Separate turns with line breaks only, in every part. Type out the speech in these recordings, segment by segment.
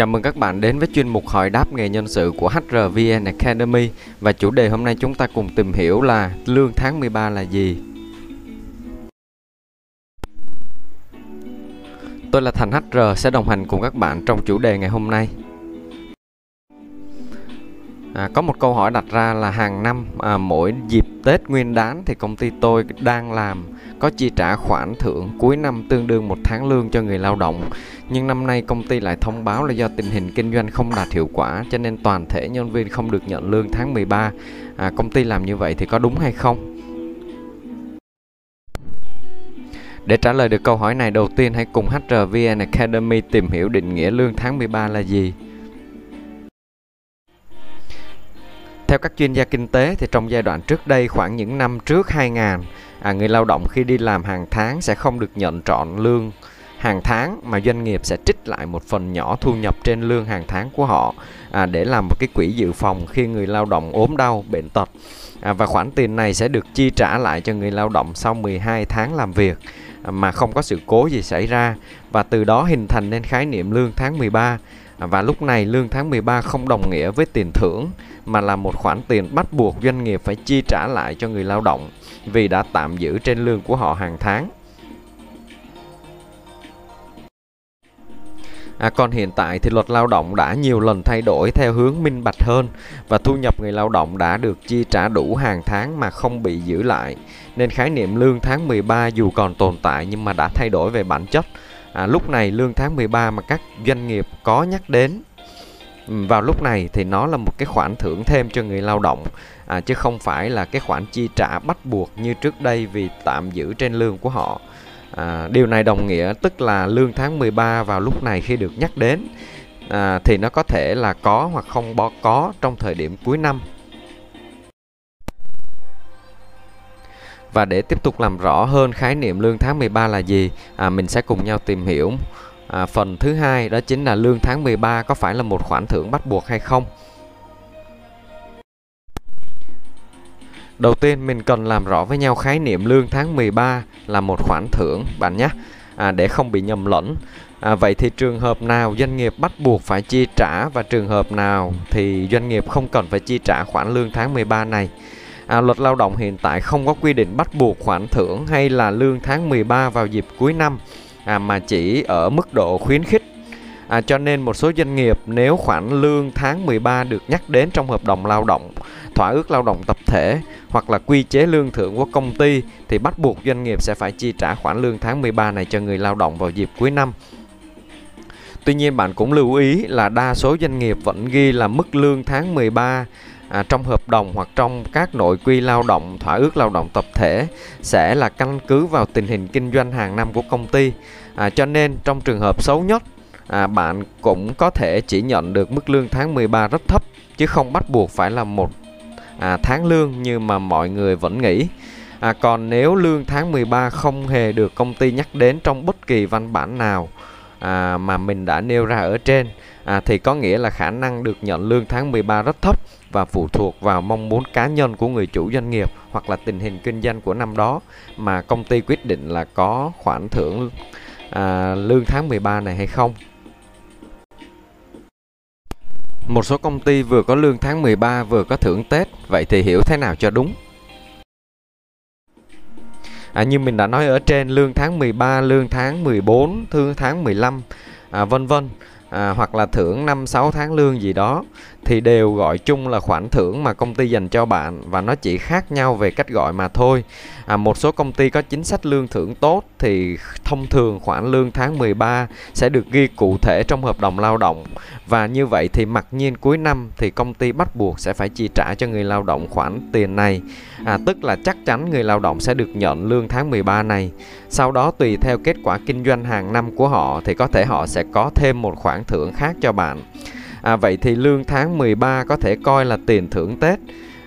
Chào mừng các bạn đến với chuyên mục hỏi đáp nghề nhân sự của HRVN Academy và chủ đề hôm nay chúng ta cùng tìm hiểu là lương tháng 13 là gì. Tôi là Thành HR sẽ đồng hành cùng các bạn trong chủ đề ngày hôm nay. À, có một câu hỏi đặt ra là hàng năm à, mỗi dịp Tết Nguyên đán thì công ty tôi đang làm có chi trả khoản thưởng cuối năm tương đương một tháng lương cho người lao động. Nhưng năm nay công ty lại thông báo là do tình hình kinh doanh không đạt hiệu quả cho nên toàn thể nhân viên không được nhận lương tháng 13. À, công ty làm như vậy thì có đúng hay không? Để trả lời được câu hỏi này đầu tiên hãy cùng HRVN Academy tìm hiểu định nghĩa lương tháng 13 là gì. Theo các chuyên gia kinh tế thì trong giai đoạn trước đây khoảng những năm trước 2000, à, người lao động khi đi làm hàng tháng sẽ không được nhận trọn lương hàng tháng mà doanh nghiệp sẽ trích lại một phần nhỏ thu nhập trên lương hàng tháng của họ à, để làm một cái quỹ dự phòng khi người lao động ốm đau, bệnh tật. À, và khoản tiền này sẽ được chi trả lại cho người lao động sau 12 tháng làm việc à, mà không có sự cố gì xảy ra và từ đó hình thành nên khái niệm lương tháng 13 và lúc này lương tháng 13 không đồng nghĩa với tiền thưởng mà là một khoản tiền bắt buộc doanh nghiệp phải chi trả lại cho người lao động vì đã tạm giữ trên lương của họ hàng tháng. À, còn hiện tại thì luật lao động đã nhiều lần thay đổi theo hướng minh bạch hơn và thu nhập người lao động đã được chi trả đủ hàng tháng mà không bị giữ lại. Nên khái niệm lương tháng 13 dù còn tồn tại nhưng mà đã thay đổi về bản chất. À, lúc này lương tháng 13 mà các doanh nghiệp có nhắc đến ừ, vào lúc này thì nó là một cái khoản thưởng thêm cho người lao động à, chứ không phải là cái khoản chi trả bắt buộc như trước đây vì tạm giữ trên lương của họ. À, điều này đồng nghĩa tức là lương tháng 13 vào lúc này khi được nhắc đến à, thì nó có thể là có hoặc không có trong thời điểm cuối năm. Và để tiếp tục làm rõ hơn khái niệm lương tháng 13 là gì, à, mình sẽ cùng nhau tìm hiểu. À, phần thứ hai đó chính là lương tháng 13 có phải là một khoản thưởng bắt buộc hay không? Đầu tiên mình cần làm rõ với nhau khái niệm lương tháng 13 là một khoản thưởng bạn nhé à, để không bị nhầm lẫn. À, vậy thì trường hợp nào doanh nghiệp bắt buộc phải chi trả và trường hợp nào thì doanh nghiệp không cần phải chi trả khoản lương tháng 13 này? À, luật lao động hiện tại không có quy định bắt buộc khoản thưởng hay là lương tháng 13 vào dịp cuối năm à, mà chỉ ở mức độ khuyến khích. À, cho nên một số doanh nghiệp nếu khoản lương tháng 13 được nhắc đến trong hợp đồng lao động, thỏa ước lao động tập thể hoặc là quy chế lương thưởng của công ty thì bắt buộc doanh nghiệp sẽ phải chi trả khoản lương tháng 13 này cho người lao động vào dịp cuối năm. Tuy nhiên bạn cũng lưu ý là đa số doanh nghiệp vẫn ghi là mức lương tháng 13 à, trong hợp đồng hoặc trong các nội quy lao động, thỏa ước lao động tập thể sẽ là căn cứ vào tình hình kinh doanh hàng năm của công ty. À, cho nên trong trường hợp xấu nhất, à, bạn cũng có thể chỉ nhận được mức lương tháng 13 rất thấp chứ không bắt buộc phải là một à, tháng lương như mà mọi người vẫn nghĩ. À, còn nếu lương tháng 13 không hề được công ty nhắc đến trong bất kỳ văn bản nào à, mà mình đã nêu ra ở trên à, thì có nghĩa là khả năng được nhận lương tháng 13 rất thấp và phụ thuộc vào mong muốn cá nhân của người chủ doanh nghiệp hoặc là tình hình kinh doanh của năm đó mà công ty quyết định là có khoản thưởng à, lương tháng 13 này hay không. Một số công ty vừa có lương tháng 13 vừa có thưởng Tết, vậy thì hiểu thế nào cho đúng? À, như mình đã nói ở trên, lương tháng 13, lương tháng 14, thương tháng 15, à, vân vân à, hoặc là thưởng 5 6 tháng lương gì đó thì đều gọi chung là khoản thưởng mà công ty dành cho bạn và nó chỉ khác nhau về cách gọi mà thôi. À, một số công ty có chính sách lương thưởng tốt thì thông thường khoản lương tháng 13 sẽ được ghi cụ thể trong hợp đồng lao động và như vậy thì mặc nhiên cuối năm thì công ty bắt buộc sẽ phải chi trả cho người lao động khoản tiền này. À, tức là chắc chắn người lao động sẽ được nhận lương tháng 13 này. Sau đó tùy theo kết quả kinh doanh hàng năm của họ thì có thể họ sẽ có thêm một khoản thưởng khác cho bạn. À, vậy thì lương tháng 13 có thể coi là tiền thưởng Tết.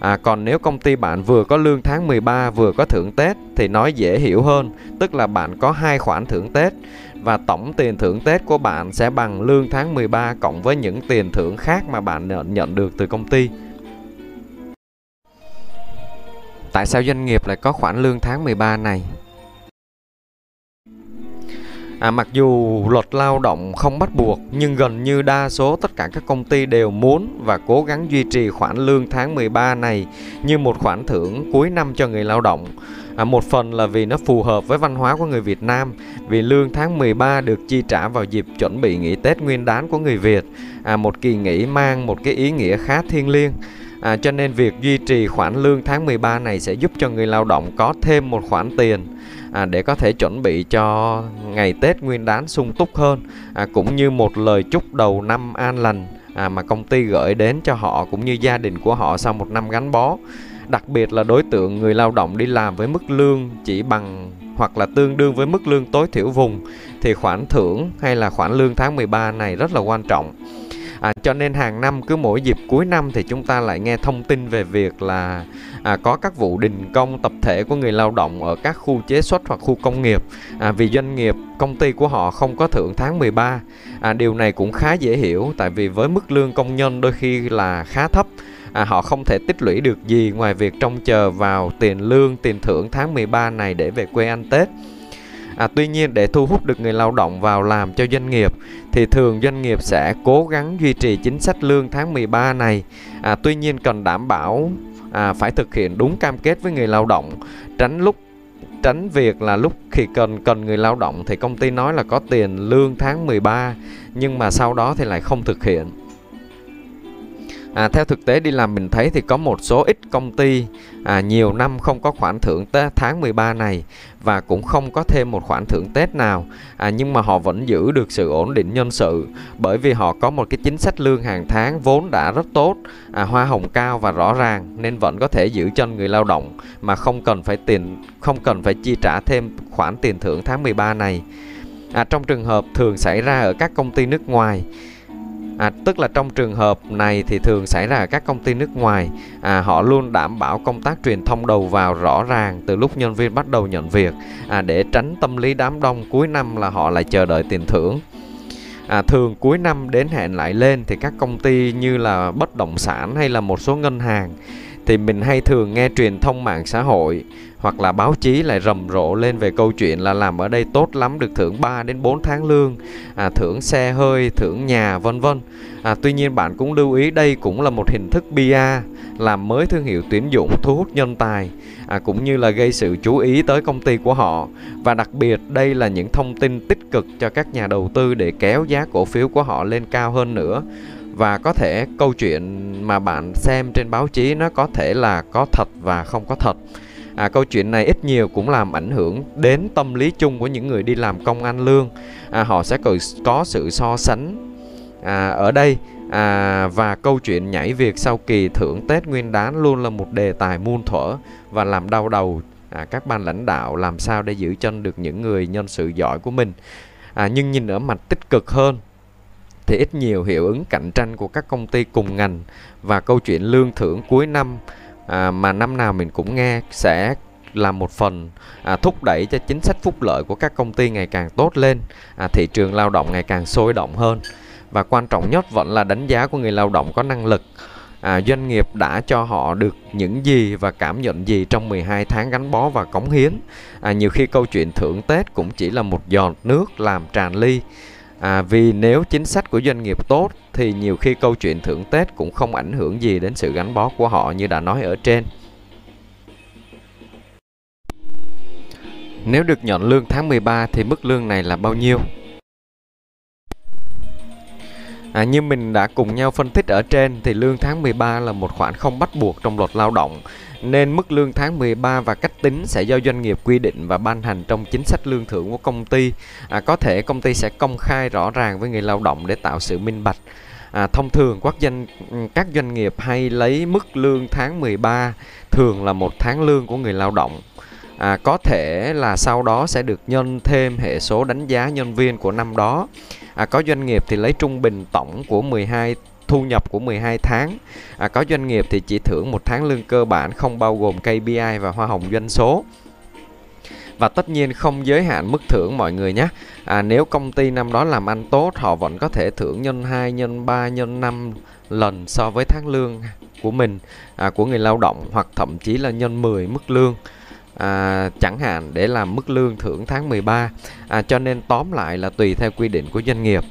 À, còn nếu công ty bạn vừa có lương tháng 13 vừa có thưởng Tết thì nói dễ hiểu hơn, tức là bạn có hai khoản thưởng Tết và tổng tiền thưởng Tết của bạn sẽ bằng lương tháng 13 cộng với những tiền thưởng khác mà bạn nhận được từ công ty. Tại sao doanh nghiệp lại có khoản lương tháng 13 này? À, mặc dù luật lao động không bắt buộc nhưng gần như đa số tất cả các công ty đều muốn và cố gắng duy trì khoản lương tháng 13 này như một khoản thưởng cuối năm cho người lao động. À, một phần là vì nó phù hợp với văn hóa của người Việt Nam vì lương tháng 13 được chi trả vào dịp chuẩn bị nghỉ Tết Nguyên đán của người Việt. À, một kỳ nghỉ mang một cái ý nghĩa khá thiêng liêng. À, cho nên việc duy trì khoản lương tháng 13 này sẽ giúp cho người lao động có thêm một khoản tiền à, để có thể chuẩn bị cho ngày Tết Nguyên đán sung túc hơn. À, cũng như một lời chúc đầu năm an lành à, mà công ty gửi đến cho họ cũng như gia đình của họ sau một năm gắn bó. Đặc biệt là đối tượng người lao động đi làm với mức lương chỉ bằng hoặc là tương đương với mức lương tối thiểu vùng thì khoản thưởng hay là khoản lương tháng 13 này rất là quan trọng. À, cho nên hàng năm cứ mỗi dịp cuối năm thì chúng ta lại nghe thông tin về việc là à, có các vụ đình công tập thể của người lao động ở các khu chế xuất hoặc khu công nghiệp. À, vì doanh nghiệp công ty của họ không có thưởng tháng 13 à, điều này cũng khá dễ hiểu tại vì với mức lương công nhân đôi khi là khá thấp. À, họ không thể tích lũy được gì ngoài việc trông chờ vào tiền lương tiền thưởng tháng 13 này để về quê ăn Tết. À, tuy nhiên để thu hút được người lao động vào làm cho doanh nghiệp thì thường doanh nghiệp sẽ cố gắng duy trì chính sách lương tháng 13 này. À, tuy nhiên cần đảm bảo à, phải thực hiện đúng cam kết với người lao động, tránh lúc tránh việc là lúc khi cần cần người lao động thì công ty nói là có tiền lương tháng 13 nhưng mà sau đó thì lại không thực hiện. À, theo thực tế đi làm mình thấy thì có một số ít công ty à, nhiều năm không có khoản thưởng Tết tháng 13 này và cũng không có thêm một khoản thưởng Tết nào. À, nhưng mà họ vẫn giữ được sự ổn định nhân sự bởi vì họ có một cái chính sách lương hàng tháng vốn đã rất tốt à, hoa hồng cao và rõ ràng nên vẫn có thể giữ chân người lao động mà không cần phải tiền không cần phải chi trả thêm khoản tiền thưởng tháng 13 này. À, trong trường hợp thường xảy ra ở các công ty nước ngoài À, tức là trong trường hợp này thì thường xảy ra ở các công ty nước ngoài. À, họ luôn đảm bảo công tác truyền thông đầu vào rõ ràng từ lúc nhân viên bắt đầu nhận việc. À, để tránh tâm lý đám đông cuối năm là họ lại chờ đợi tiền thưởng. À, thường cuối năm đến hẹn lại lên thì các công ty như là bất động sản hay là một số ngân hàng thì mình hay thường nghe truyền thông mạng xã hội hoặc là báo chí lại rầm rộ lên về câu chuyện là làm ở đây tốt lắm được thưởng 3 đến 4 tháng lương, à, thưởng xe hơi, thưởng nhà vân vân. À, tuy nhiên bạn cũng lưu ý đây cũng là một hình thức PR làm mới thương hiệu tuyển dụng thu hút nhân tài à, cũng như là gây sự chú ý tới công ty của họ và đặc biệt đây là những thông tin tích cực cho các nhà đầu tư để kéo giá cổ phiếu của họ lên cao hơn nữa và có thể câu chuyện mà bạn xem trên báo chí nó có thể là có thật và không có thật. À, câu chuyện này ít nhiều cũng làm ảnh hưởng đến tâm lý chung của những người đi làm công ăn lương. À, họ sẽ có, có sự so sánh à, ở đây. À, và câu chuyện nhảy việc sau kỳ thưởng Tết Nguyên đán luôn là một đề tài muôn thuở và làm đau đầu à, các ban lãnh đạo làm sao để giữ chân được những người nhân sự giỏi của mình. À, nhưng nhìn ở mặt tích cực hơn thì ít nhiều hiệu ứng cạnh tranh của các công ty cùng ngành và câu chuyện lương thưởng cuối năm à, mà năm nào mình cũng nghe sẽ là một phần à, thúc đẩy cho chính sách phúc lợi của các công ty ngày càng tốt lên, à, thị trường lao động ngày càng sôi động hơn và quan trọng nhất vẫn là đánh giá của người lao động có năng lực. À, doanh nghiệp đã cho họ được những gì và cảm nhận gì trong 12 tháng gắn bó và cống hiến. À, nhiều khi câu chuyện thưởng Tết cũng chỉ là một giọt nước làm tràn ly À, vì nếu chính sách của doanh nghiệp tốt thì nhiều khi câu chuyện thưởng Tết cũng không ảnh hưởng gì đến sự gắn bó của họ như đã nói ở trên. Nếu được nhận lương tháng 13 thì mức lương này là bao nhiêu? À, như mình đã cùng nhau phân tích ở trên thì lương tháng 13 là một khoản không bắt buộc trong luật lao động nên mức lương tháng 13 và cách tính sẽ do doanh nghiệp quy định và ban hành trong chính sách lương thưởng của công ty. À, có thể công ty sẽ công khai rõ ràng với người lao động để tạo sự minh bạch. À, thông thường các doanh các doanh nghiệp hay lấy mức lương tháng 13 thường là một tháng lương của người lao động. À, có thể là sau đó sẽ được nhân thêm hệ số đánh giá nhân viên của năm đó. À, có doanh nghiệp thì lấy trung bình tổng của 12 thu nhập của 12 tháng. À, có doanh nghiệp thì chỉ thưởng một tháng lương cơ bản không bao gồm KPI và hoa hồng doanh số. Và tất nhiên không giới hạn mức thưởng mọi người nhé. À, nếu công ty năm đó làm ăn tốt, họ vẫn có thể thưởng nhân 2, nhân 3, nhân 5 lần so với tháng lương của mình, à, của người lao động hoặc thậm chí là nhân 10 mức lương à, chẳng hạn để làm mức lương thưởng tháng 13 à, cho nên tóm lại là tùy theo quy định của doanh nghiệp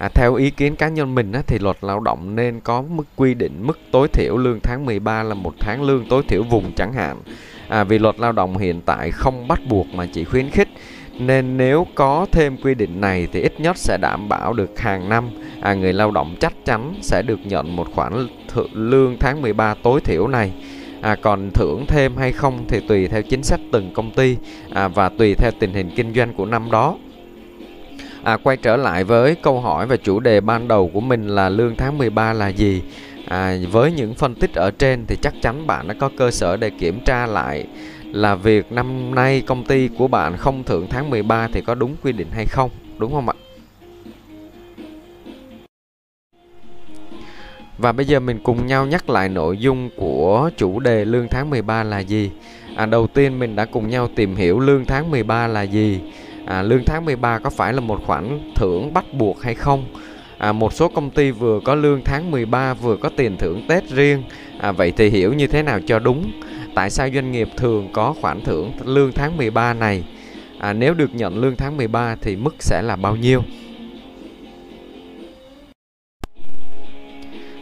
À, theo ý kiến cá nhân mình á, thì luật lao động nên có mức quy định mức tối thiểu lương tháng 13 là một tháng lương tối thiểu vùng chẳng hạn. À, vì luật lao động hiện tại không bắt buộc mà chỉ khuyến khích nên nếu có thêm quy định này thì ít nhất sẽ đảm bảo được hàng năm à, người lao động chắc chắn sẽ được nhận một khoản lương tháng 13 tối thiểu này. À, còn thưởng thêm hay không thì tùy theo chính sách từng công ty à, và tùy theo tình hình kinh doanh của năm đó. À, quay trở lại với câu hỏi và chủ đề ban đầu của mình là lương tháng 13 là gì? À, với những phân tích ở trên thì chắc chắn bạn đã có cơ sở để kiểm tra lại là việc năm nay công ty của bạn không thưởng tháng 13 thì có đúng quy định hay không, đúng không ạ? Và bây giờ mình cùng nhau nhắc lại nội dung của chủ đề lương tháng 13 là gì. À, đầu tiên mình đã cùng nhau tìm hiểu lương tháng 13 là gì. À, lương tháng 13 có phải là một khoản thưởng bắt buộc hay không? À, một số công ty vừa có lương tháng 13 vừa có tiền thưởng Tết riêng. À, vậy thì hiểu như thế nào cho đúng? Tại sao doanh nghiệp thường có khoản thưởng lương tháng 13 này? À, nếu được nhận lương tháng 13 thì mức sẽ là bao nhiêu?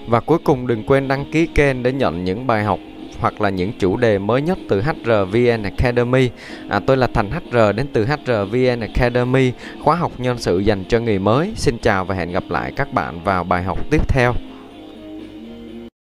Và cuối cùng đừng quên đăng ký kênh để nhận những bài học hoặc là những chủ đề mới nhất từ HRVN Academy. À, tôi là Thành HR đến từ HRVN Academy, khóa học nhân sự dành cho người mới. Xin chào và hẹn gặp lại các bạn vào bài học tiếp theo.